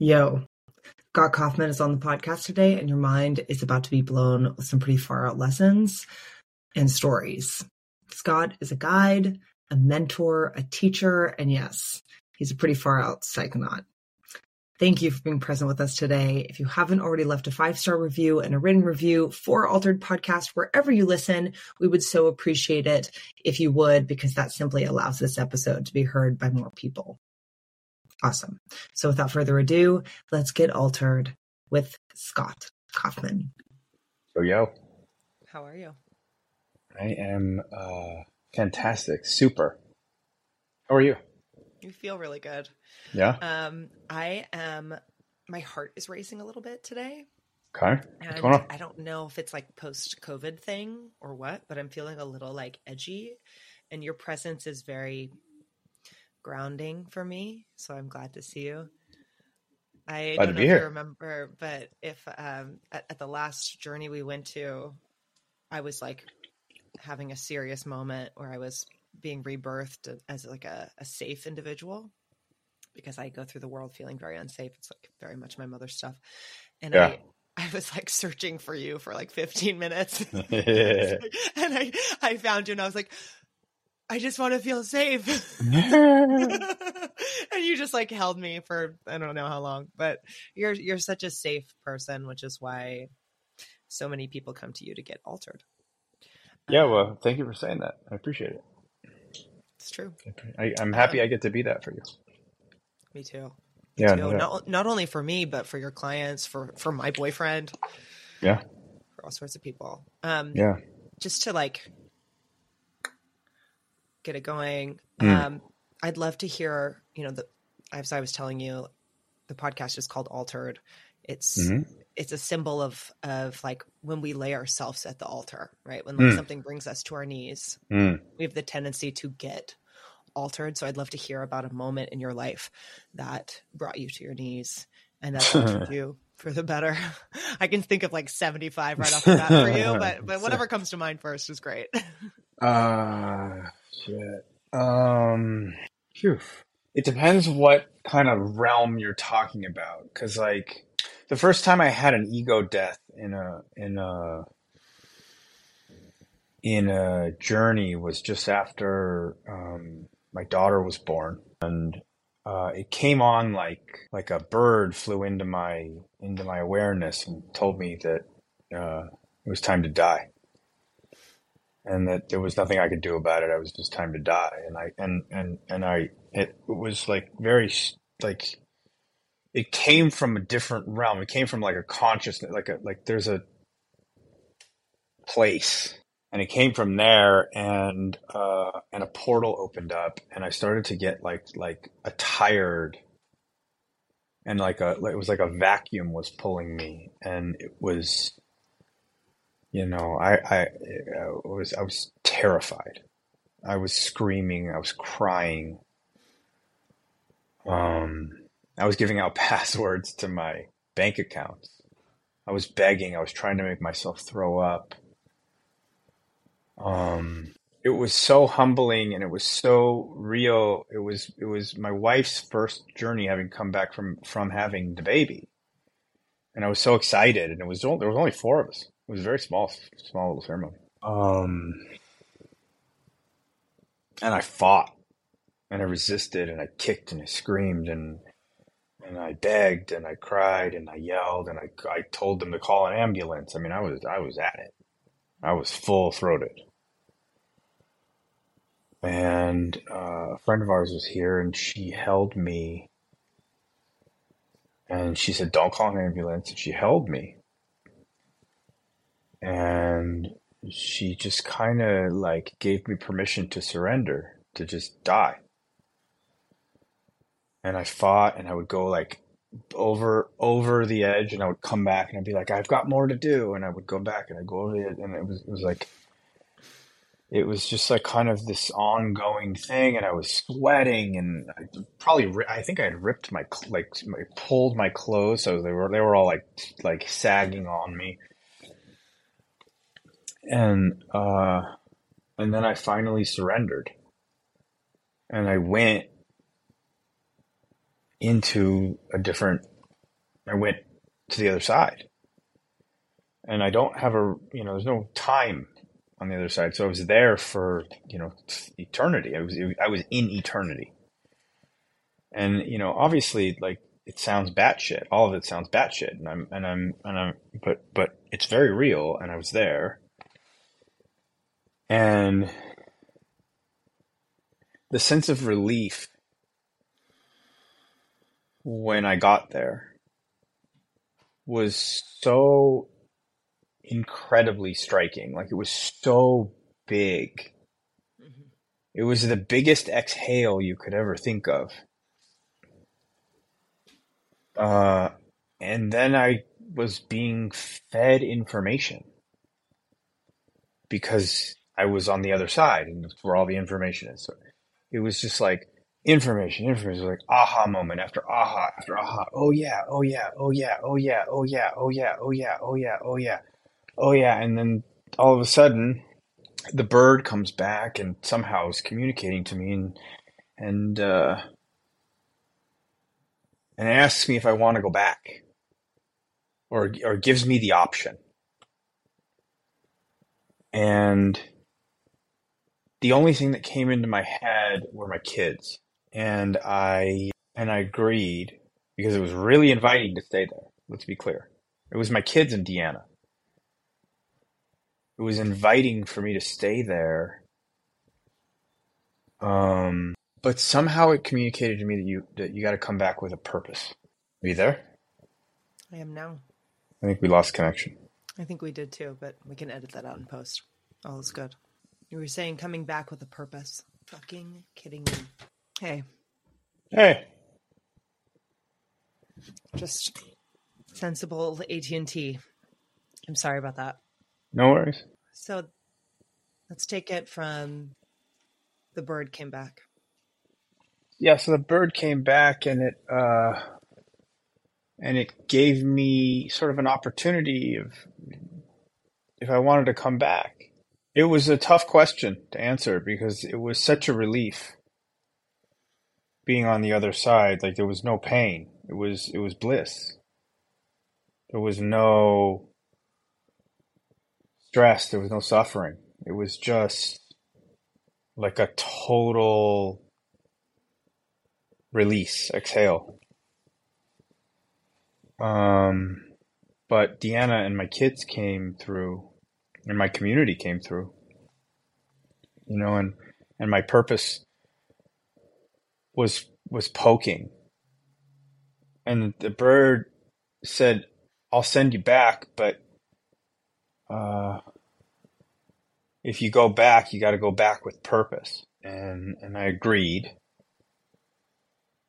Yo, Scott Kaufman is on the podcast today, and your mind is about to be blown with some pretty far out lessons and stories. Scott is a guide, a mentor, a teacher, and yes, he's a pretty far out psychonaut. Thank you for being present with us today. If you haven't already left a five star review and a written review for Altered Podcast wherever you listen, we would so appreciate it if you would, because that simply allows this episode to be heard by more people. Awesome. So without further ado, let's get altered with Scott Kaufman. Yo, yo. How are you? I am uh, fantastic. Super. How are you? You feel really good. Yeah. Um, I am, my heart is racing a little bit today. Okay. What's going on? I don't know if it's like post COVID thing or what, but I'm feeling a little like edgy. And your presence is very grounding for me. So I'm glad to see you. I Glad don't know if here. you remember, but if um, at, at the last journey we went to, I was like having a serious moment where I was being rebirthed as like a, a safe individual because I go through the world feeling very unsafe. It's like very much my mother's stuff. And Yeah. I, I was like searching for you for like 15 minutes. And I, I found you and I was like, I just want to feel safe. and you just like held me for I don't know how long, but you're you're such a safe person, which is why so many people come to you to get altered. yeah, Um, well, thank you for saying that. I appreciate it. it's true. I, I'm happy I get to be that for you. Me too. Yeah. too. no. Not not only for me, but for your clients, for for my boyfriend, Yeah. for all sorts of people. Um, Yeah. just to like get it going. Mm. Um, I'd love to hear, you know, the as I was telling you, the podcast is called Altered. It's Mhm. it's a symbol of of like when we lay ourselves at the altar, right? When like Mm. something brings us to our knees, Mm. we have the tendency to get altered. So I'd love to hear about a moment in your life that brought you to your knees and that altered you for the better. I can think of like 75 right off the bat for you, but but whatever comes to mind first is great. Uh, shit. Um, phew. It depends what kind of realm you're talking about. Cause like the first time I had an ego death in a, in a, in a journey was just after, um, my daughter was born and, uh, it came on like, like a bird flew into my, into my awareness and told me that, uh, it was time to die and that there was nothing I could do about it. I was just time to die. And I, and, and, and I, it was like very, like, it came from a different realm. It came from like a consciousness, like a, like there's a place and it came from there and, uh, and a portal opened up and I started to get like, like a tired and like a, it was like a vacuum was pulling me and it was, you know, I, I, I was, I was terrified. I was screaming. I was crying. Um, I was giving out passwords to my bank accounts. I was begging. I was trying to make myself throw up. Um, it was so humbling and it was so real. It was, it was my wife's first journey having come back from, from having the baby. And I was so excited and it was, only, there was only four of us. It was a very small, small little ceremony. Um, and I fought and I resisted and I kicked and I screamed and and I begged and I cried and I yelled and I I told them to call an ambulance. I mean, I was I was at it. I was full throated. And uh, a friend of ours was here and she held me and she said, "Don't call an ambulance." And she held me and she just kind of like gave me permission to surrender, to just die. And I fought and I would go like over over the edge and I would come back and I'd be like, I've got more to do and I would go back and I'd go over edge and it was it was like it was just like kind of this ongoing thing and I was sweating and I probably I think I had ripped my like my, pulled my clothes so they were they were all like like sagging on me and uh and then I finally surrendered and I went into a different I went to the other side. And I don't have a, you know, there's no time on the other side. So I was there for, you know, eternity. I was, I was in eternity. And, you know, obviously like it sounds batshit. All of it sounds batshit. And I'm, and I'm, and I'm, but, but it's very real. And I was there. And the sense of relief when I got there was so incredibly striking. Like it was so big. Mm-hmm. It was the biggest exhale you could ever think of. Uh, and then I was being fed information because I was on the other side and where all the information is. So it was just like information, information, like aha moment after aha after aha. Oh yeah, oh yeah, oh yeah, oh yeah, oh yeah, oh yeah, oh yeah, oh yeah, oh yeah, oh yeah. And then all of a sudden, the bird comes back and somehow is communicating to me and and uh, and asks me if I want to go back, or or gives me the option. And the only thing that came into my head were my kids and I and I agreed because it was really inviting to stay there. Let's be clear. It was my kids and Deanna. It was inviting for me to stay there. Um, but somehow it communicated to me that you that you got to come back with a purpose. Are you there? I am now. I think we lost connection. I think we did too, but we can edit that out in post. All is good. You were saying coming back with a purpose. Fucking kidding me. Hey. Hey. Just sensible AT&T. I'm sorry about that. No worries. So let's take it from the bird came back. Yeah, so the bird came back and it uh and it gave me sort of an opportunity of if I wanted to come back. It was a tough question to answer because it was such a relief being on the other side, like there was no pain. It was it was bliss. There was no stress, there was no suffering. It was just like a total release, exhale. Um but Deanna and my kids came through and my community came through. You know, and and my purpose was was poking, and the bird said, "I'll send you back, but uh, if you go back, you got to go back with purpose." And and I agreed.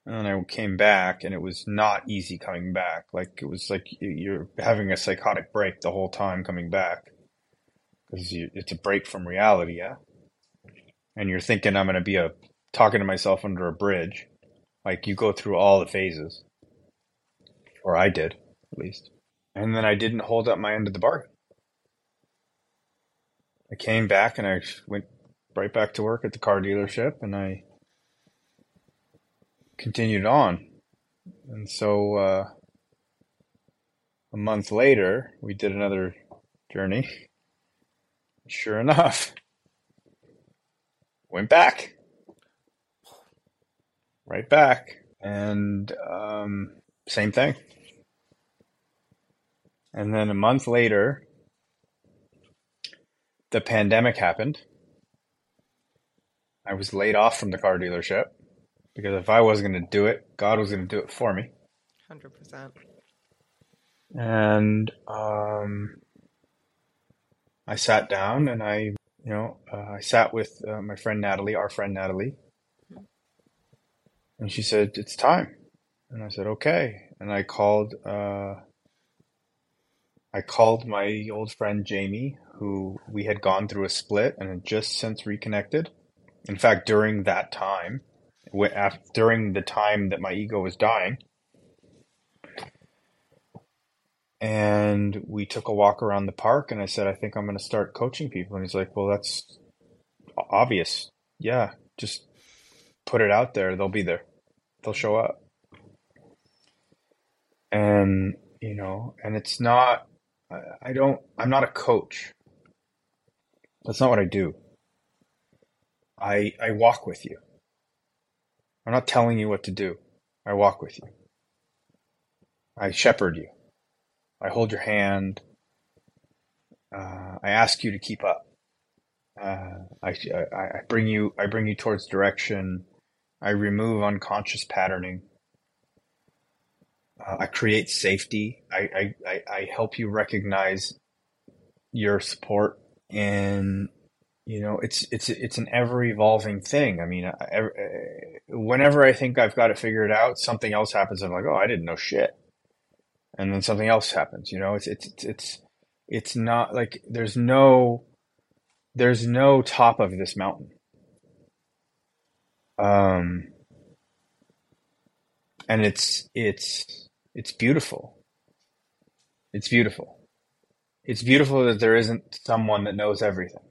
And I came back, and it was not easy coming back. Like it was like you're having a psychotic break the whole time coming back, because it's a break from reality, yeah. And you're thinking I'm going to be a talking to myself under a bridge. Like you go through all the phases, or I did at least, and then I didn't hold up my end of the bargain. I came back and I went right back to work at the car dealership, and I continued on. And so uh, a month later, we did another journey. Sure enough, went back right back. And um, same thing. And then a month later, the pandemic happened. I was laid off from the car dealership because if I wasn't going to do it, God was going to do it for me. 100%. And um, I sat down and I, you know, uh, I sat with uh, my friend Natalie, our friend Natalie, and she said, It's time. And I said, Okay. And I called uh, I called my old friend Jamie, who we had gone through a split and had just since reconnected. In fact, during that time, during the time that my ego was dying, and we took a walk around the park, and I said, I think I'm going to start coaching people. And he's like, Well, that's obvious. Yeah, just put it out there. They'll be there they'll show up. and you know, and it's not. I, don't. I'm not a coach. That's not what I do. I I walk with you. I'm not telling you what to do. I walk with you. I shepherd you. I hold your hand. Uh, I ask you to keep up. Uh, I, I, I bring you I bring you towards direction. I remove unconscious patterning. Uh, I create safety. I, I, I help you recognize your support and you know it's it's it's an ever evolving thing. I mean, I, whenever I think I've got it figured out, something else happens. I'm like, oh, I didn't know shit, and then something else happens. You know, it's it's it's it's not like there's no there's no top of this mountain. Um, and it's it's it's beautiful. It's beautiful. It's beautiful that there isn't someone that knows everything.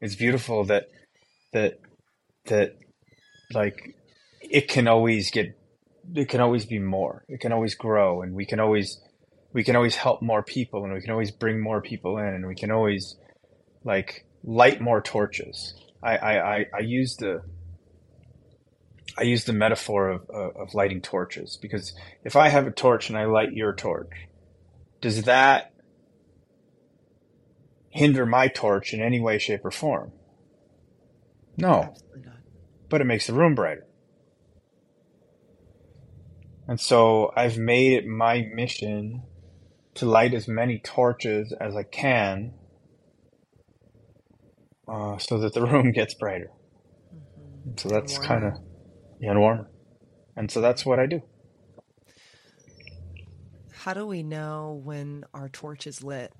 It's beautiful that that that like it can always get it can always be more. It can always grow and we can always we can always help more people and we can always bring more people in and we can always like light more torches. I I, I, I use the I use the metaphor of, of lighting torches because if I have a torch and I light your torch, does that hinder my torch in any way, shape, or form? No. But it makes the room brighter. And so I've made it my mission to light as many torches as I can uh, so that the room gets brighter. Mm-hmm. So that's kind of and warmer. And so that's what I do. How do we know when our torch is lit?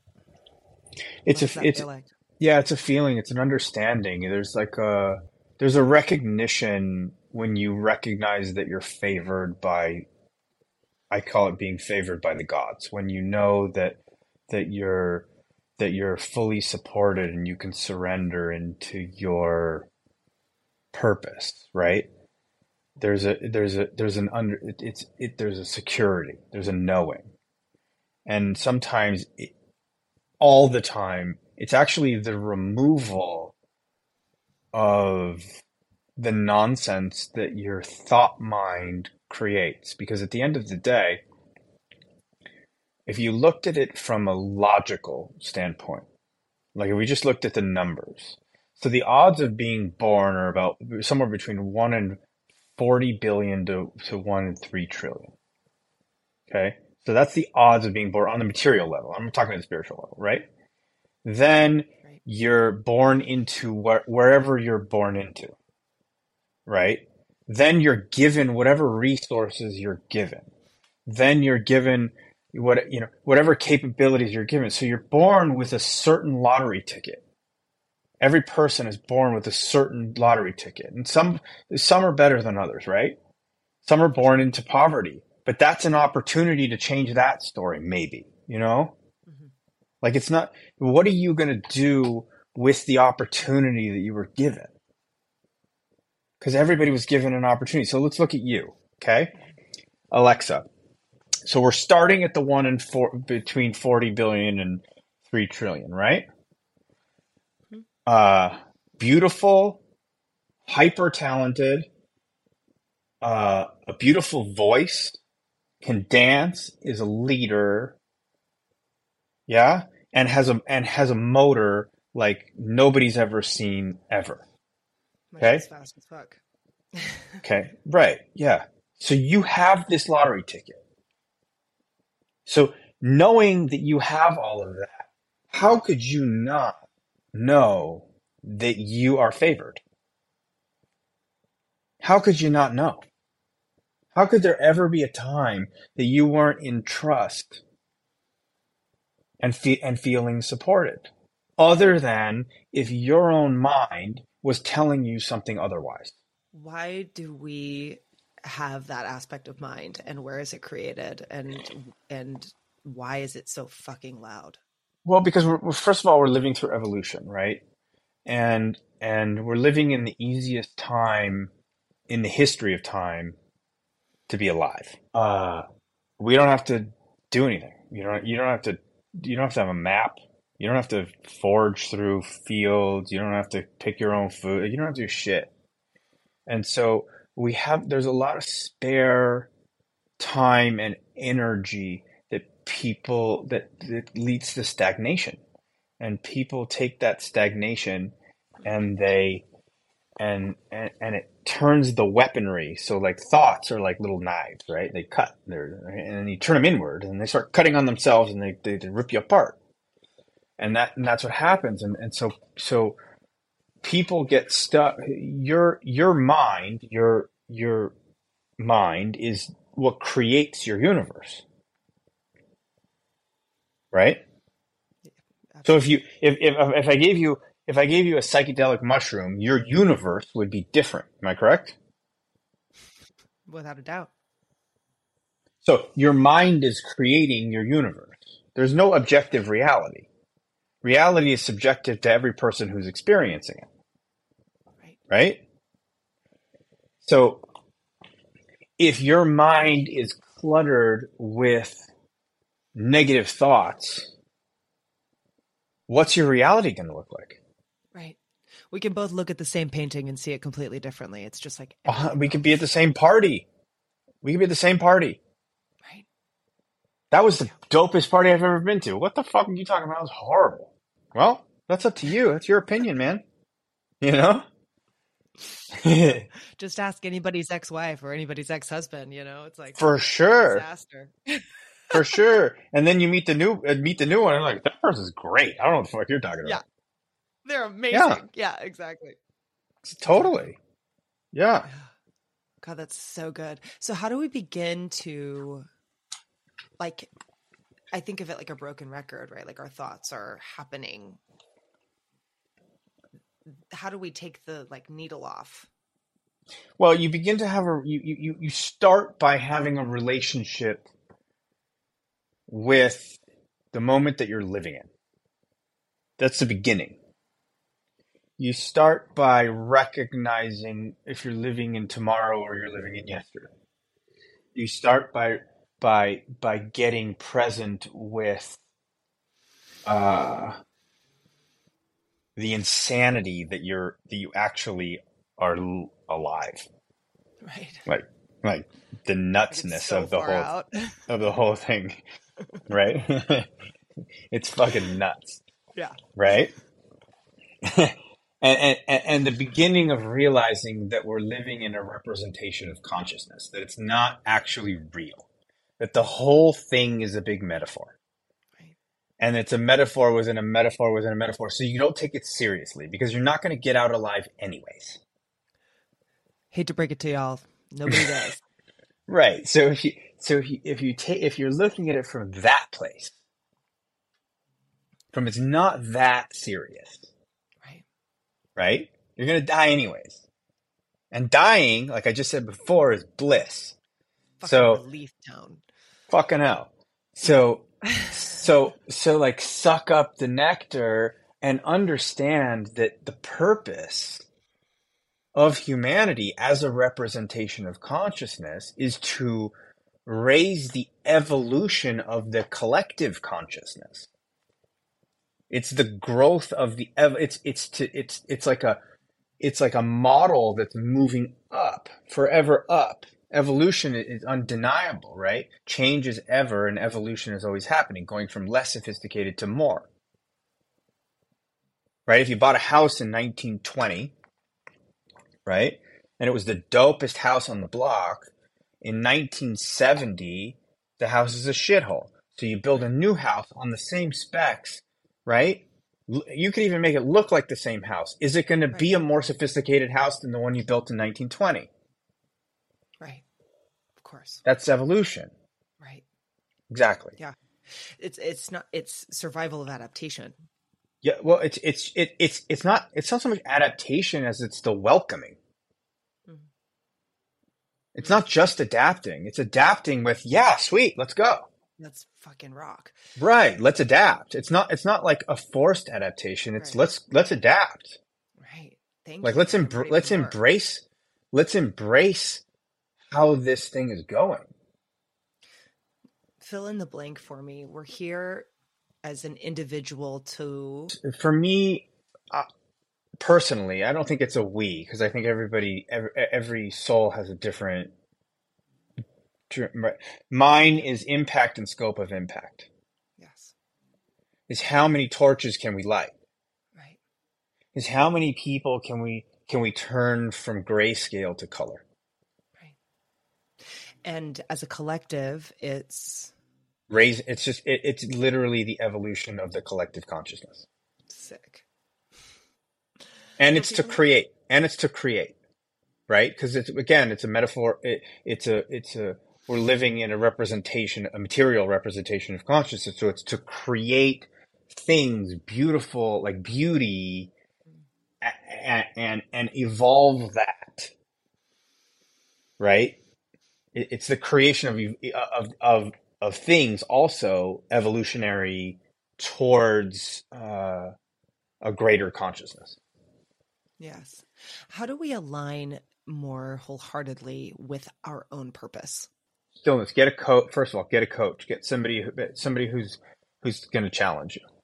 It's a it's like? yeah, it's a feeling, it's an understanding. There's like a there's a recognition when you recognize that you're favored by I call it being favored by the gods. When you know that that you're that you're fully supported and you can surrender into your purpose, right? there's a there's a there's an under it, it's it there's a security there's a knowing and sometimes it, all the time it's actually the removal of the nonsense that your thought mind creates because at the end of the day if you looked at it from a logical standpoint like if we just looked at the numbers so the odds of being born are about somewhere between 1 and 40 billion to, to 1 in 3 trillion. Okay. So that's the odds of being born on the material level. I'm talking about the spiritual level, right? Then you're born into wh- wherever you're born into, right? Then you're given whatever resources you're given. Then you're given what, you know, whatever capabilities you're given. So you're born with a certain lottery ticket every person is born with a certain lottery ticket and some some are better than others right some are born into poverty but that's an opportunity to change that story maybe you know mm-hmm. like it's not what are you going to do with the opportunity that you were given because everybody was given an opportunity. So let's look at you okay? Alexa. So we're starting at the one and four between 40 billion and 3 trillion right? Uh, beautiful, hyper talented, uh, a beautiful voice, can dance, is a leader, yeah, and has a and has a motor like nobody's ever seen ever. Okay, fast as fuck. okay, right, yeah. So you have this lottery ticket. So knowing that you have all of that, how could you not know that you are favored? How could you not know? How could there ever be a time that you weren't in trust and, fe- and feeling supported? Other than if your own mind was telling you something otherwise. Why do we have that aspect of mind and where is it created and and why is it so fucking loud? Well, because we're, first of all, we're living through evolution, right? And and we're living in the easiest time in the history of time to be alive. Uh, we don't have to do anything. You don't you don't have to you don't have to have a map. You don't have to forge through fields. You don't have to pick your own food. You don't have to do shit. And so we have there's a lot of spare time and energy that people that, that leads to stagnation. And people take that stagnation and they and, and and it turns the weaponry. So like thoughts are like little knives, right? They cut, They're, and you turn them inward, and they start cutting on themselves, and they, they, they rip you apart. And that and that's what happens. And and so so people get stuck. Your your mind, your your mind is what creates your universe, right? So if you if, if if I gave you if I gave you a psychedelic mushroom, your universe would be different. Am I correct? Without a doubt. So your mind is creating your universe. There's no objective reality. Reality is subjective to every person who's experiencing it. Right. Right? So if your mind is cluttered with negative thoughts, what's your reality going to look like? Right. We can both look at the same painting and see it completely differently. It's just like uh, we could be at the same party. We could be at the same party. Right. That was the dopest party I've ever been to. What the fuck are you talking about? It was horrible. Well, that's up to you. That's your opinion, man. You know? just ask anybody's ex-wife or anybody's ex-husband, you know? It's like For sure. Disaster. For sure. And then you meet the new uh, meet the new one and like that person's great. I don't know what the fuck you're talking about. Yeah. They're amazing. Yeah, yeah exactly. Totally. Yeah. God, that's so good. So how do we begin to like I think of it like a broken record, right? Like our thoughts are happening. How do we take the like needle off? Well, you begin to have a you you you start by having a relationship with the moment that you're living in. That's the beginning. You start by recognizing if you're living in tomorrow or you're living in yesterday. You start by by by getting present with uh, the insanity that you're that you actually are alive. Right. Like like the nutsness so of the whole out. of the whole thing. right? it's fucking nuts. Yeah. Right? and, and and the beginning of realizing that we're living in a representation of consciousness, that it's not actually real that the whole thing is a big metaphor. Right. And it's a metaphor within a metaphor within a metaphor. So you don't take it seriously because you're not going to get out alive anyways. Hate to break it to y'all. Nobody does. right. So if you so if you if you take if you're looking at it from that place, from it's not that serious. Right. Right? You're gonna die anyways. And dying, like I just said before, is bliss. Fucking so relief tone fucking hell. So, so, so like suck up the nectar and understand that the purpose of humanity as a representation of consciousness is to raise the evolution of the collective consciousness. It's the growth of the ev- it's it's to it's it's like a it's like a model that's moving up forever up evolution is undeniable, right? Change is ever and evolution is always happening, going from less sophisticated to more. Right? If you bought a house in 1920, right? And it was the dopest house on the block, in 1970, the house is a shithole. So you build a new house on the same specs, right? You could even make it look like the same house. Is it going to be a more sophisticated house than the one you built in 1920? Course. That's evolution. Right. Exactly. Yeah. It's it's not it's survival of adaptation. Yeah, well it's it's it, it's it's not it's not so much adaptation as it's the welcoming. Mm-hmm. It's not just adapting. It's adapting with, yeah, sweet, let's go. Let's fucking rock. Right. Let's adapt. It's not it's not like a forced adaptation. It's right. let's let's adapt. Right. Thank like let's embr- let's embrace let's embrace how this thing is going. fill in the blank for me. We're here as an individual to. For me, uh, personally, I don't think it's a we because I think everybody, every, every soul has a different. Mine is impact and scope of impact. Yes. Is how many torches can we light? Right. Is how many people can we can we turn from grayscale to color? And as a collective, it's raise. It's just it, it's literally the evolution of the collective consciousness. Sick and it's to create and it's to create right because it's again it's a metaphor it, it's a it's a we're living in a representation a material representation of consciousness so it's to create things beautiful like beauty and and, and evolve that right it, it's the creation of of of of things also evolutionary towards uh, a greater consciousness Yes. How do we align more wholeheartedly with our own purpose? Stillness. Get a coach. First of all, get a coach. Get somebody somebody who's who's going to challenge you.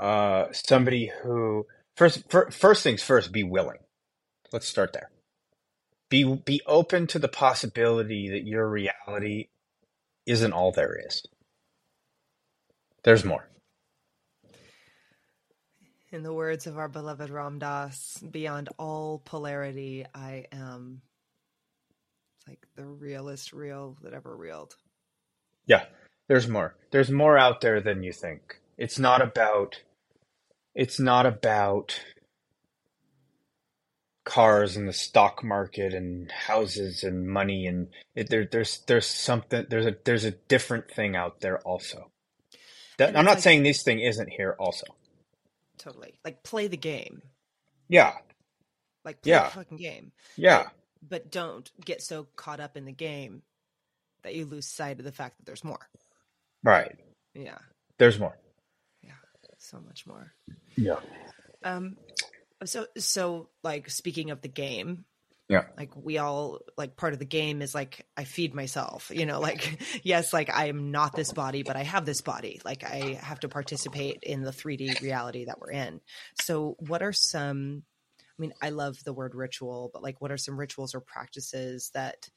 Uh, somebody who first first things first. Be willing. Let's start there. Be be open to the possibility that your reality isn't all there is. There's more. In the words of our beloved Ram Dass, beyond all polarity, I am like the realest real that ever reeled. Yeah, there's more. There's more out there than you think. It's not about it's not about cars and the stock market and houses and money and it, there, there's there's something there's a there's a different thing out there also. That, I'm not like, saying this thing isn't here also totally. Like play the game. Yeah. Like play yeah. the fucking game. Yeah. But, but don't get so caught up in the game that you lose sight of the fact that there's more. Right. Yeah. There's more. Yeah. So much more. Yeah. Um so so like speaking of the game, yeah. Like we all like part of the game is like I feed myself, you know, like yes, like I am not this body, but I have this body. Like I have to participate in the 3D reality that we're in. So what are some I mean, I love the word ritual, but like what are some rituals or practices that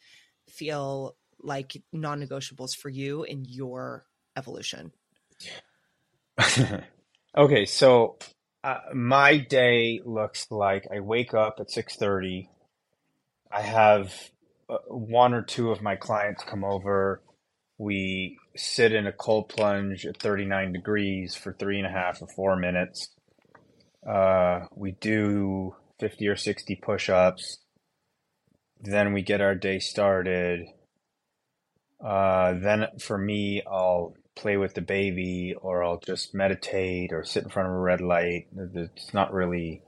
feel like non-negotiables for you in your evolution? okay, so uh, my day looks like I wake up at 6:30 I have uh, one or two of my clients come over. We sit in a cold plunge at 39 degrees for three and a half or four minutes. Uh, we do 50 or 60 push ups. Then we get our day started. Uh, then for me, I'll play with the baby or I'll just meditate or sit in front of a red light. It's not really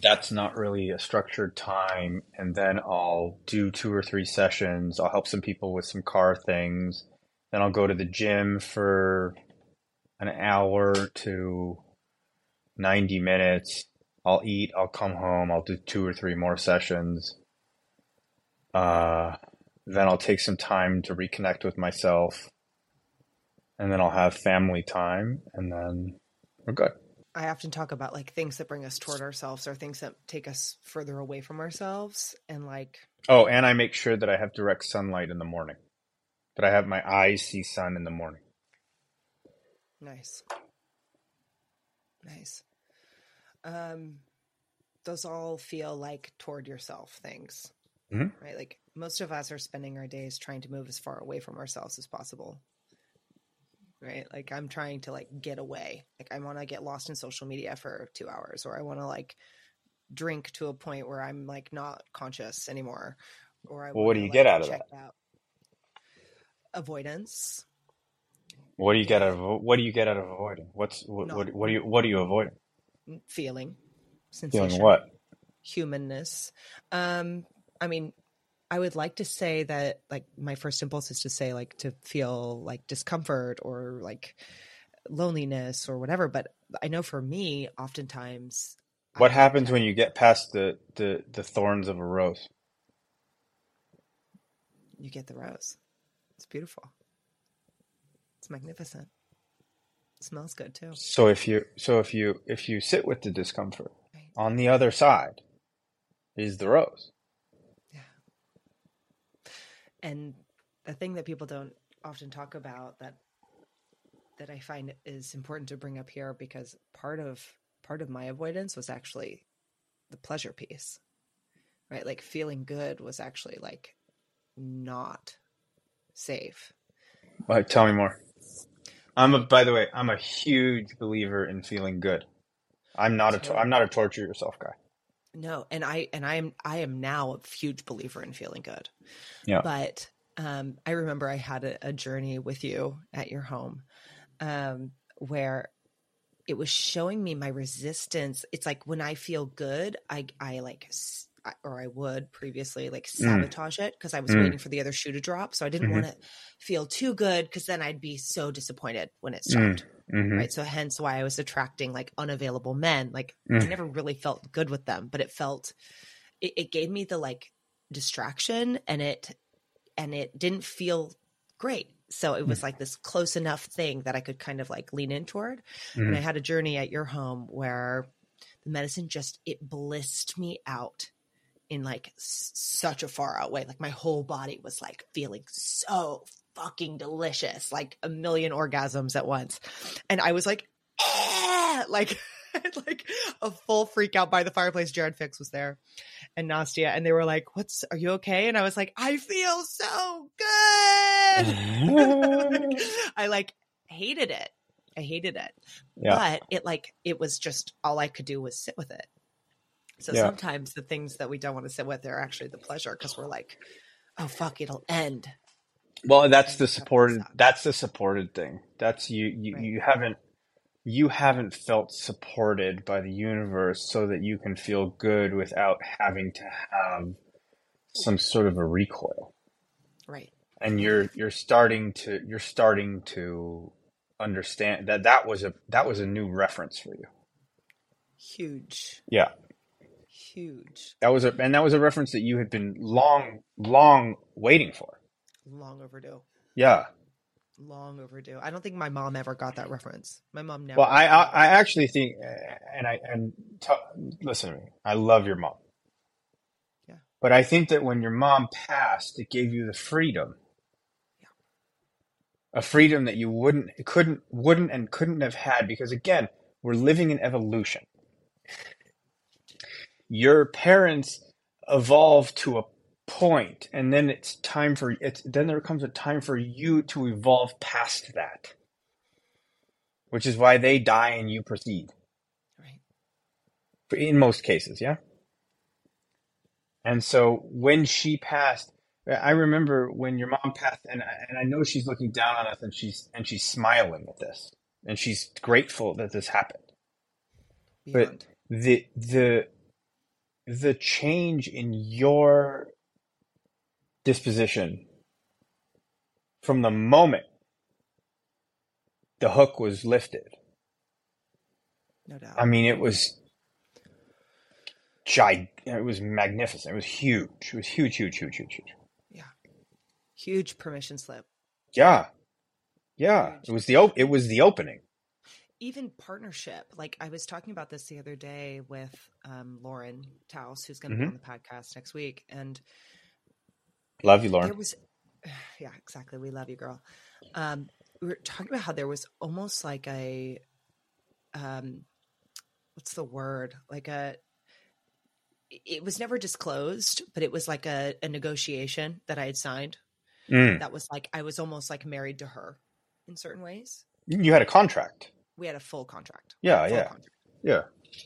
that's not really a structured time. And then I'll do two or three sessions. I'll help some people with some car things. Then I'll go to the gym for an hour to 90 minutes. I'll eat, I'll come home, I'll do two or three more sessions. Uh, then I'll take some time to reconnect with myself. And then I'll have family time, and then we're good. I often talk about like things that bring us toward ourselves or things that take us further away from ourselves and like Oh, and I make sure that I have direct sunlight in the morning. That I have my eyes see sun in the morning. Nice. Nice. Um those all feel like toward yourself things. Mm-hmm. Right? Like most of us are spending our days trying to move as far away from ourselves as possible right? Like i'm trying to like get away. Like i want to get lost in social media for two hours or i want to like drink to a point where i'm like not conscious anymore or I well, what do you like, get out of that? out. avoidance. What do you get out of what do you get out of avoiding? What's what, what, what do you what are you avoiding feeling. Sensation. feeling what? Humanness. Um i mean I would like to say that like my first impulse is to say like to feel like discomfort or like loneliness or whatever, but I know for me oftentimes What I happens when you get past the, the the thorns of a rose? you get the rose. It's beautiful. It's magnificent. It smells good too. So if you so if you if you sit with the discomfort, Right. on the other side is the rose. And the thing that people don't often talk about that that I find is important to bring up here because part of part of my avoidance was actually the pleasure piece. Right? Like feeling good was actually like not safe. But tell me more. I'm a by the way, I'm a huge believer in feeling good. I'm not a to- I'm not a torture yourself guy. No, and I and I am I am now a huge believer in feeling good. Yeah. But um, I remember I had a, a journey with you at your home, um, where it was showing me my resistance. It's like when I feel good, I I like s- or I would previously like sabotage it because I was Mm. waiting for the other shoe to drop. So I didn't Mhm. want to feel too good because then I'd be so disappointed when it Mm. stopped hmm right so hence why i was attracting like unavailable men like i Mm. never really felt good with them but it felt it, it gave me the like distraction and it and it didn't feel great so it was like this close enough thing that i could kind of like lean in toward and i had a journey at your home where the medicine just it blissed me out in like s- such a far out way like my whole body was like feeling so fucking delicious like a million orgasms at once and i was like "Eh!" like like a full freak out by the fireplace jared fix was there and nastia and they were like what's are you okay and i was like i feel so good i like hated it i hated it yeah. but it like it was just all I could do was sit with it. So Yeah. sometimes the things that we don't want to sit with are actually the pleasure because we're like, oh fuck, it'll end. Well, that's the supported. That's the supported thing. That's you. You, Right. you haven't. You haven't felt supported by the universe, so that you can feel good without having to have some sort of a recoil. Right. And you're you're starting to you're starting to understand that that was a that was a new reference for you. Huge. Yeah, Huge. that was a and that was a reference that you had been long long waiting for. Long overdue. Yeah. Long overdue. I don't think my mom ever got that reference. My mom never. Well, I, I I actually think, and I and t- listen to me. I love your mom. Yeah. But I think that when your mom passed, it gave you the freedom. Yeah. A freedom that you wouldn't, couldn't, wouldn't, and couldn't have had because again, we're living in evolution. Your parents evolve to a point, and then it's time for it's. Then there comes a time for you to evolve past that which is why they die and you proceed right. in most cases yeah and so when she passed i remember when your mom passed and I, and I know she's looking down on us and she's and she's smiling at this and she's grateful that this happened Beyond. the the the change in your disposition from the moment the hook was lifted no doubt. I mean, it was gig. It was magnificent. It was huge. It was huge, huge, huge, huge, huge. Yeah, huge permission slip. Yeah, yeah. Huge. It was the op- It was the opening. Even partnership like i was talking about this the other day with um, lauren taus who's going to be Mhm. on the podcast next week and Love you, there Lauren. was yeah exactly we love you girl um, we were talking about how there was almost like a um what's the word like a it was never disclosed but it was like a, a negotiation that i had signed Mm. that was like i was almost like married to her in certain ways You had a contract. We had a full contract Yeah, full yeah, contract. yeah.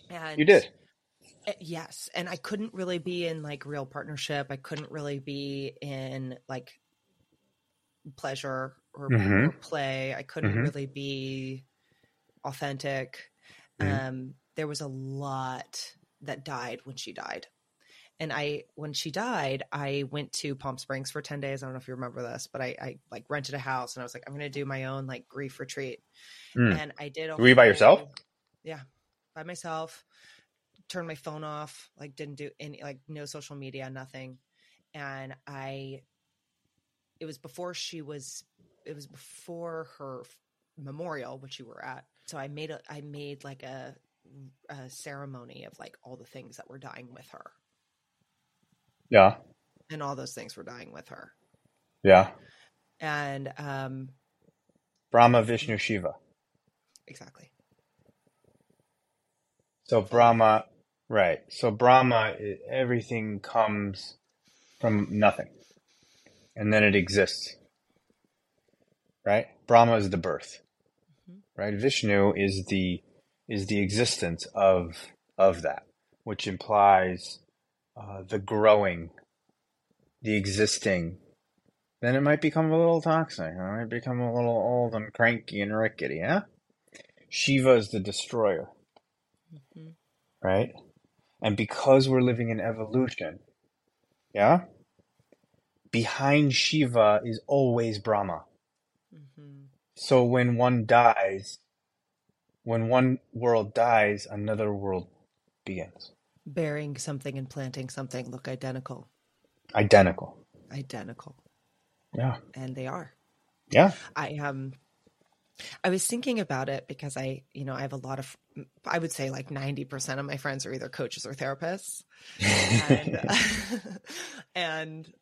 and You did. Uh, Yes, and I couldn't really be in like real partnership. I couldn't really be in like pleasure or, Mhm. or play. I couldn't Mhm. really be authentic. Mhm. Um, there was a lot that died when she died. And I, when she died, I went to Palm Springs for 10 days. I don't know if you remember this, but I, I like rented a house and I was like, I'm going to do my own like grief retreat. Mm. And I did. A Were you by yourself? Yeah, by myself. Turned my phone off. Like didn't do any like no social media, nothing. And I it was before she was it was before her memorial which you were at so i made a i made like a, a ceremony of like all the things that were dying with her Yeah. and all those things were dying with her Yeah. and um Brahma, Vishnu, Shiva. exactly So Brahma, right. So Brahma, everything comes from nothing. And then it exists. Right? Brahma is the birth. Mhm. Right? Vishnu is the is the existence of of that, which implies uh, the growing, the existing. Then it might become a little toxic. It might become a little old and cranky and rickety, yeah? Shiva is the destroyer hmm right? And because we're living in evolution, yeah, behind Shiva is always Brahma. Mm-hmm. So when one dies, when one world dies, another world begins. Burying something and planting something look identical Identical. identical Yeah. and they are Yeah. I um I was thinking about it because I, you know, I have a lot of I would say like 90% of my friends are either coaches or therapists. And and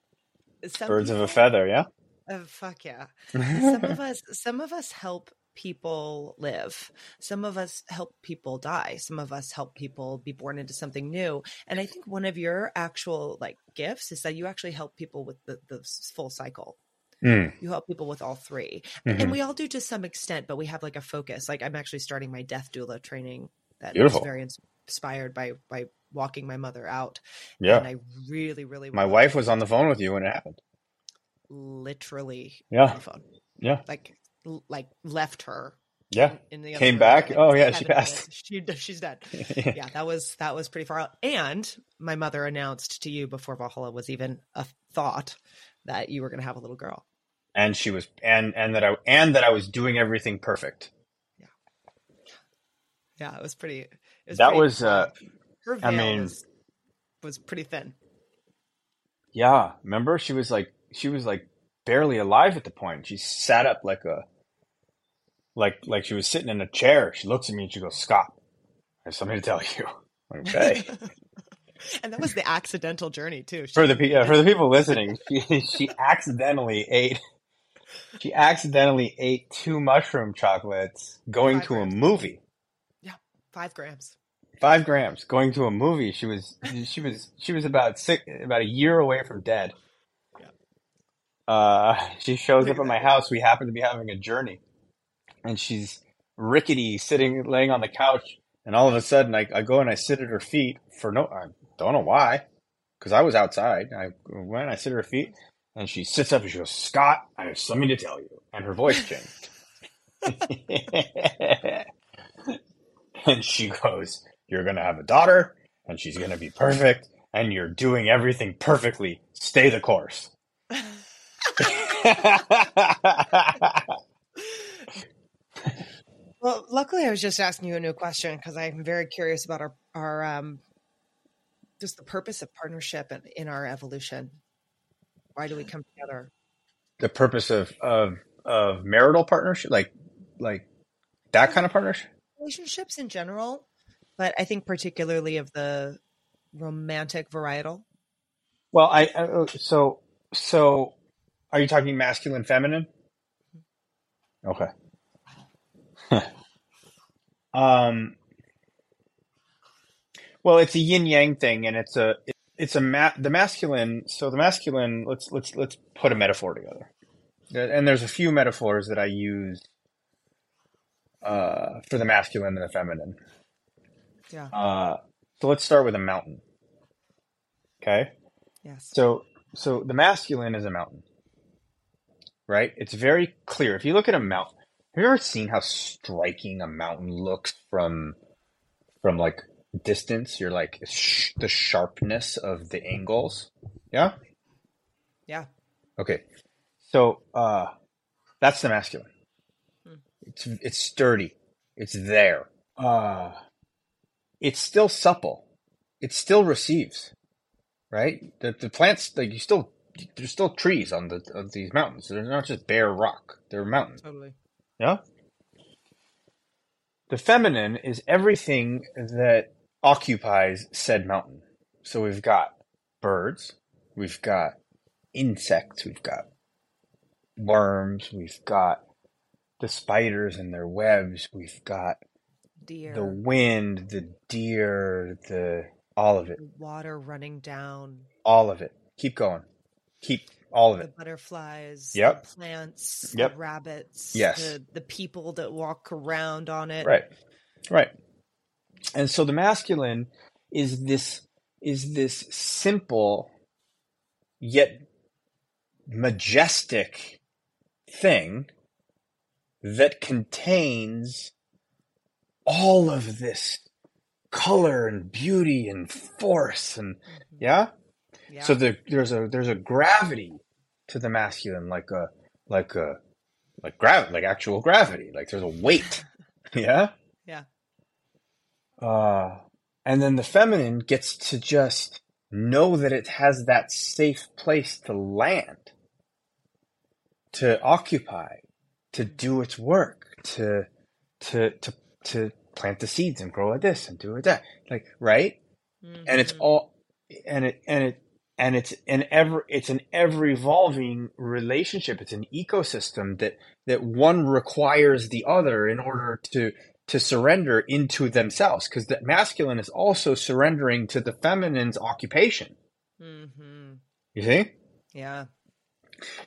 some Birds of a feather, yeah? Oh, fuck yeah. Some of us some of us help people live. Some of us help people die. Some of us help people be born into something new. And I think one of your actual like gifts is that you actually help people with the, the full cycle Mm, you help people with all 3 mhm. and we all do to some extent but we have like a focus like i'm actually starting my death doula training that Beautiful. is very inspired by by walking my mother out Yeah. and i really really My wife was on the phone with you when it happened. literally Yeah. on the phone Yeah. like like left her Yeah. in the Came room back? for, Oh, yeah, she passed. she she's dead yeah that was that was pretty far out and my mother announced to you before valhalla was even a thought that you were going to have a little girl and she was and and that I and that I was doing everything perfect. yeah Yeah, it was pretty it was That pretty was, uh, her I mean- was, was pretty thin Yeah, remember she was like she was like barely alive at the point. She sat up like a like like she was sitting in a chair. She looks at me and she goes, "Scott, I have something to tell you." Okay. and that was the accidental journey too. She- for the yeah, for the people listening, she, she accidentally ate she accidentally ate two mushroom chocolates going Five to a movie. Yeah, five grams. Five grams going to a movie. She was she was she was about six about a year away from dead. Yeah. Uh, she shows Look up at at my house. We happen to be having a journey, and she's rickety, sitting laying on the couch. And all of a sudden, I, I go and I sit at her feet for no I don't know why, because I was outside. I went, I sit at her feet, and she sits up and she goes, "Scott, I have something to tell you," and her voice changed. and she goes, You're going to have a daughter, and she's going to be perfect, and you're doing everything perfectly. Stay the course. Well, luckily, I was just asking you a new question because I'm very curious about our our um, just the purpose of partnership in, in our evolution. Why do we come together? the purpose of, of, of marital partnership, like, like that kind of partnership? Relationships in general, but I think particularly of the romantic varietal. Well, I, I so, so are you talking masculine, feminine? Okay. um, well, it's a yin yang thing, and it's a it's a ma- the masculine. So the masculine. Let's let's let's put a metaphor together, and there's a few metaphors that I use uh, for the masculine and the feminine. Yeah. Uh, so let's start with a mountain. Okay. Yes. So, so the masculine is a mountain, right? It's very clear. If you look at a mountain, have you ever seen how striking a mountain looks from, from like distance? You're like sh- the sharpness of the angles. Yeah. Yeah. Okay. So, uh, that's the masculine. Hmm. It's, it's sturdy. It's there. Uh, it's still supple. It still receives right? The the plants like you still there's still trees on the on these mountains. They're not just bare rock. They're mountains. Totally. Yeah. The feminine is everything that occupies said mountain. So we've got birds, we've got insects, we've got worms, we've got the spiders and their webs, we've got Deer. the wind, the deer, the all of it, water running down. all of it. Keep going. Keep all of The it. butterflies. Yep. The plants. Yep. The rabbits. Yes. The, the people that walk around on it. Right. Right. And so the masculine is this is this simple yet majestic thing that contains all of this color and beauty and force and mm-hmm. yeah Yeah. so the, there's a there's a gravity to the masculine like a like a like grav like actual gravity like there's a weight yeah Yeah. uh and then the feminine gets to just know that it has that safe place to land to occupy to do its work to to to to plant the seeds and grow it this and do it that like right and it's Mhm. all and it and it and it's an ever it's an ever evolving relationship it's an ecosystem that that one requires the other in order to to surrender into themselves because the masculine is also surrendering to the feminine's occupation mm-hmm. you see Yeah.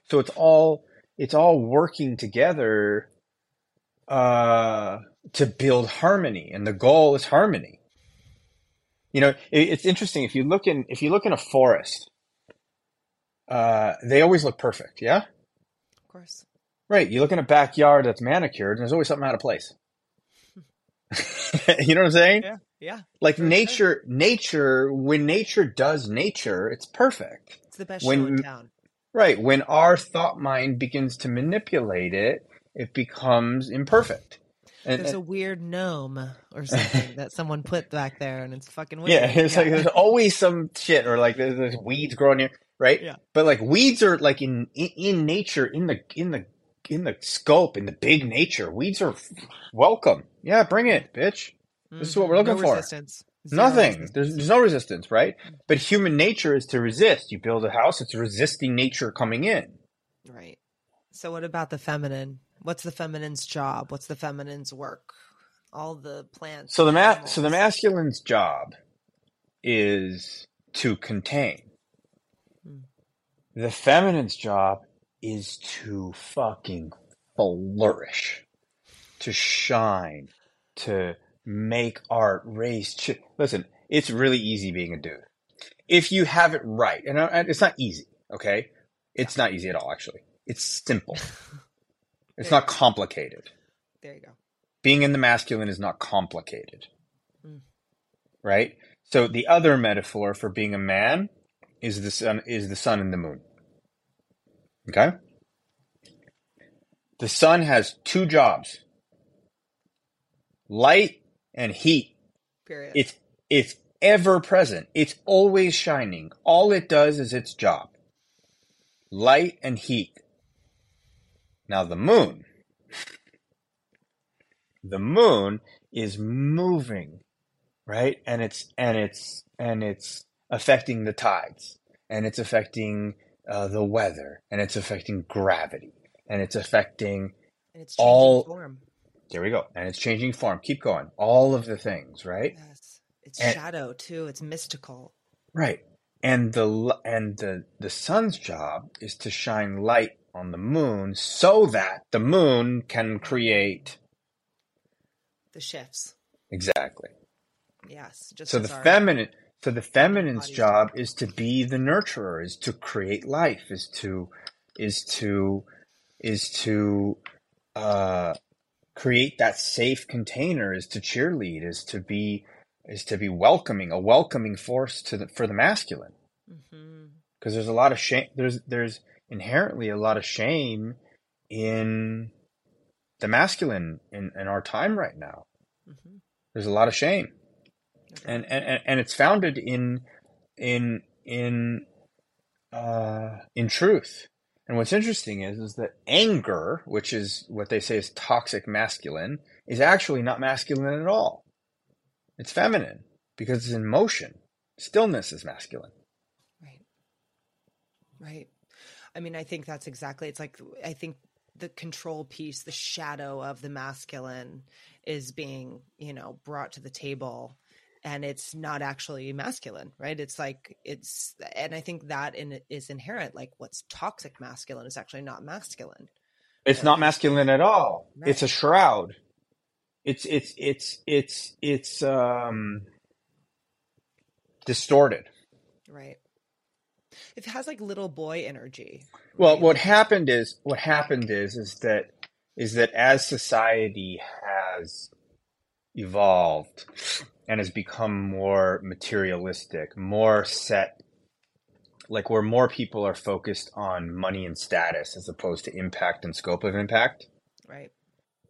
so it's all it's all working together uh to build harmony and the goal is harmony you know it, it's interesting if you look in if you look in a forest uh they always look perfect yeah Of course. right you look in a backyard that's manicured and there's always something out of place you know what i'm saying Yeah. Yeah. like for sure. nature nature when nature does nature it's perfect It's the best When- show in town. Right. When our thought mind begins to manipulate it, it becomes imperfect. And, There's a weird gnome or something that someone put back there, and it's fucking weird. yeah, it's like there's always some shit or like there's, there's weeds growing here, right? Yeah. But like weeds are like in, in in nature, in the in the in the scope, in the big nature, weeds are welcome. Yeah, bring it, bitch. This is what we're Mhm. looking no for. Resistance. Zero Nothing. resistance. There's there's no resistance, right? But human nature is to resist. You build a house, it's resisting nature coming in. Right. So what about the feminine? What's the feminine's job? What's the feminine's work? All the plants. So the ma- so the masculine's job is to contain. Hmm. The feminine's job is to fucking flourish, to shine, to make art, raise. Ch- Listen, it's really easy being a dude if you have it right, and it's not easy. Okay, it's not easy at all. Actually, it's simple. It's not complicated There you go. being in the masculine is not complicated. Mm. Right? So the other metaphor for being a man is the sun is the sun and the moon. Okay? The sun has two jobs. Light and heat. Period. It's it's ever present. It's always shining. All it does is its job. Light and heat. Now the moon. The moon is moving, right? And it's and it's and it's affecting the tides, and it's affecting uh, the weather, and it's affecting gravity, and it's affecting. and it's changing all- form. There we go, and it's changing form. Keep going. All of the things, right? Yes. It's And- shadow too. It's mystical. Right. And the and the the sun's job is to shine light on the moon so that the moon can create The shifts. exactly. Yes. Just So the feminine so the feminine's job is to be the nurturer, is to create life, is to is to is to uh create that safe container, is to cheerlead, is to be is to be welcoming, a welcoming force to the for the masculine. mm-hmm. because there's a lot of shame there's there's inherently a lot of shame in the masculine in, in our time right now Mhm. there's a lot of shame Okay. and, and- and it's founded in in in uh, in truth. And what's interesting is, is that anger, which is what they say is toxic masculine, is actually not masculine at all. It's feminine because it's in motion. Stillness is masculine. Right. Right. I mean, I think that's exactly, it's like, I think the control piece, the shadow of the masculine is being, you know, brought to the table and it's not actually masculine, right? It's like it's, and I think that in is inherent. Like what's toxic masculine is actually not masculine. It's not masculine at all. Right. It's a shroud. It's it's it's it's it's um distorted. Right. It has like little boy energy. Well, what happened is what happened is is that is that as society has evolved and has become more materialistic, more set, like where more people are focused on money and status as opposed to impact and scope of impact. Right.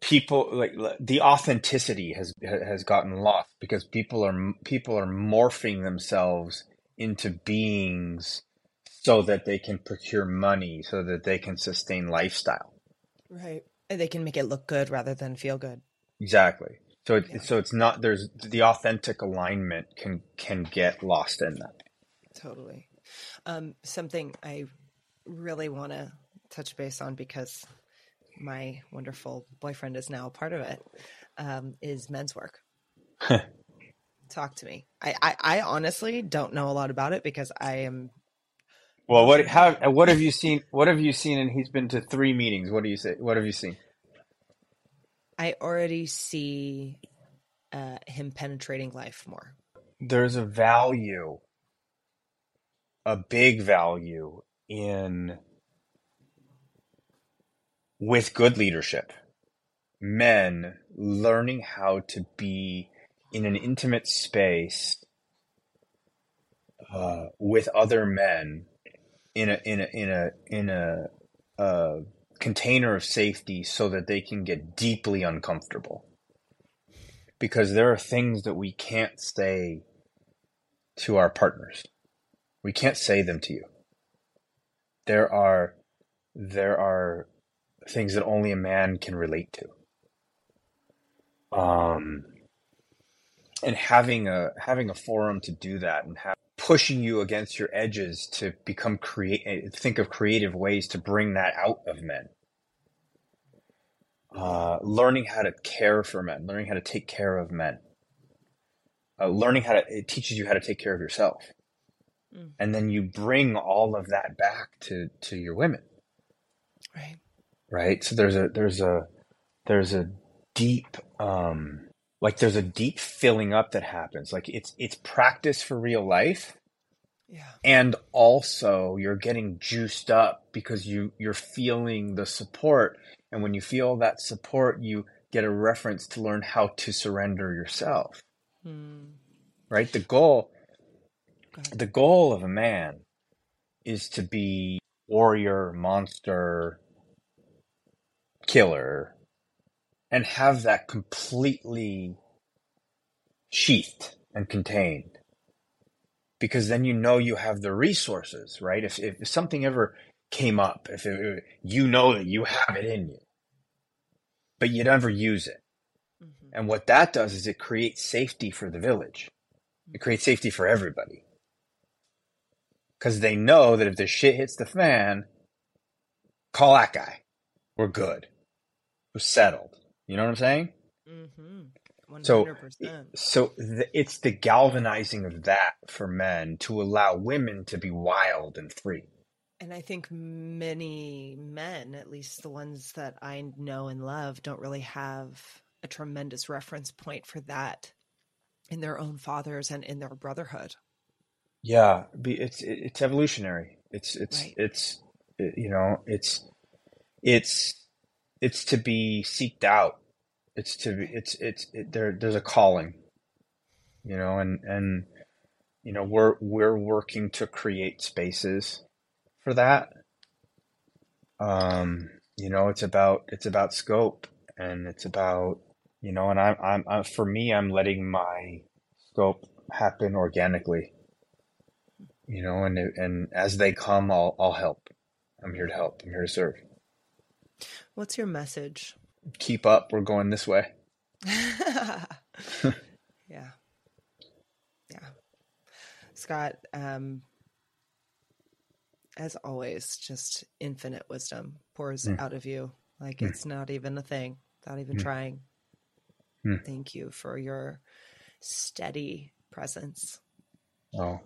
People like the authenticity has has gotten lost because people are people are morphing themselves into beings so that they can procure money, so that they can sustain lifestyle. Right. And they can make it look good rather than feel good. Exactly. So it, yeah. so it's not there's the authentic alignment can can get lost in that. Totally. Um, something I really want to touch base on because my wonderful boyfriend is now a part of it. Um, is men's work. Talk to me. I, I, I honestly don't know a lot about it because I am. Well, what how what have you seen? What have you seen? And he's been to three meetings. What do you say? What have you seen? I already see uh, him penetrating life more. There's a value, a big value in with good leadership, men learning how to be in an intimate space uh, with other men in a in a in a in a, a container of safety so that they can get deeply uncomfortable. Because there are things that we can't say to our partners. We can't say them to you. There are there are things that only a man can relate to. Um and having a having a forum to do that and have pushing you against your edges to become create think of creative ways to bring that out of men. Uh, learning how to care for men learning how to take care of men. Uh, learning how to it teaches you how to take care of yourself. Mm. and then you bring all of that back to to your women. Right. Right? So there's a there's a there's a deep um like there's a deep filling up that happens. Like it's it's practice for real life. Yeah. And also you're getting juiced up because you you're feeling the support. And when you feel that support you get a reference to learn how to surrender yourself. Hmm. right? The goal the goal of a man is to be warrior monster killer and have that completely sheathed and contained. Because then you know you have the resources right? If, if something ever came up if it, you know that you have it in you but you never use it. Mm-hmm. and what that does is it creates safety for the village. It creates safety for everybody. Because they know that if the shit hits the fan call that guy. We're good. We're settled you know what I'm saying? Mm-hmm. So, so the, it's the galvanizing of that for men to allow women to be wild and free. And I think many men, at least the ones that I know and love, don't really have a tremendous reference point for that in their own fathers and in their brotherhood. Yeah, it's it's evolutionary. It's it's right. it's you know it's it's it's to be seeked out. It's to be, it's it's it, there. There's a calling, you know, and and you know we're we're working to create spaces for that. Um, you know, it's about it's about scope, and it's about you know, and I'm I'm, I'm for me, I'm letting my scope happen organically. you know, and and as they come, I'll I'll help. I'm here to help. I'm here to serve. What's your message? Keep up. We're going this way. yeah. Yeah. Scott, um, as always, just infinite wisdom pours mm. out of you. Like mm. it's not even a thing, not even mm. trying. Hmm. Thank you for your steady presence. Oh,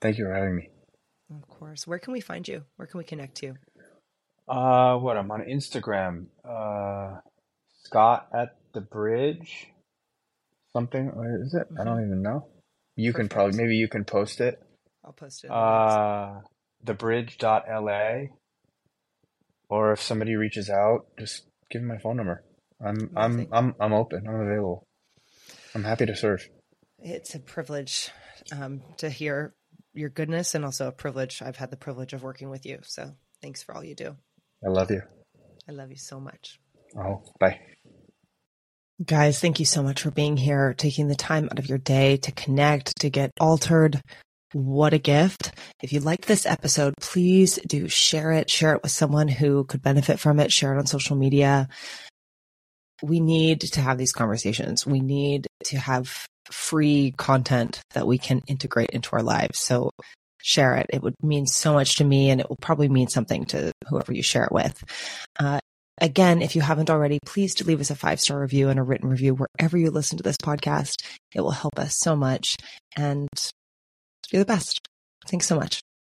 thank you for having me. Of course. Where can we find you? Where can we connect to you? Uh, what? I'm on Instagram. Uh, Scott at the bridge. Something or is it? Mm-hmm. I don't even know. You Perfect. can probably maybe you can post it. I'll post it. Uh, thebridge.la. Or if somebody reaches out, just give them my phone number. I'm I'm I'm I'm open. I'm available. I'm happy to serve. It's a privilege um, to hear your goodness, and also a privilege. I've had the privilege of working with you. So thanks for all you do. I love you. I love you so much. Oh, bye. Guys, thank you so much for being here, taking the time out of your day to connect, to get altered. What a gift. If you liked this episode, please do share it, share it with someone who could benefit from it, share it on social media we need to have these conversations. We need to have free content that we can integrate into our lives. So share it. It would mean so much to me and it will probably mean something to whoever you share it with. Uh, again, if you haven't already, please do leave us a five star review and a written review wherever you listen to this podcast. It will help us so much and you're the best. Thanks so much.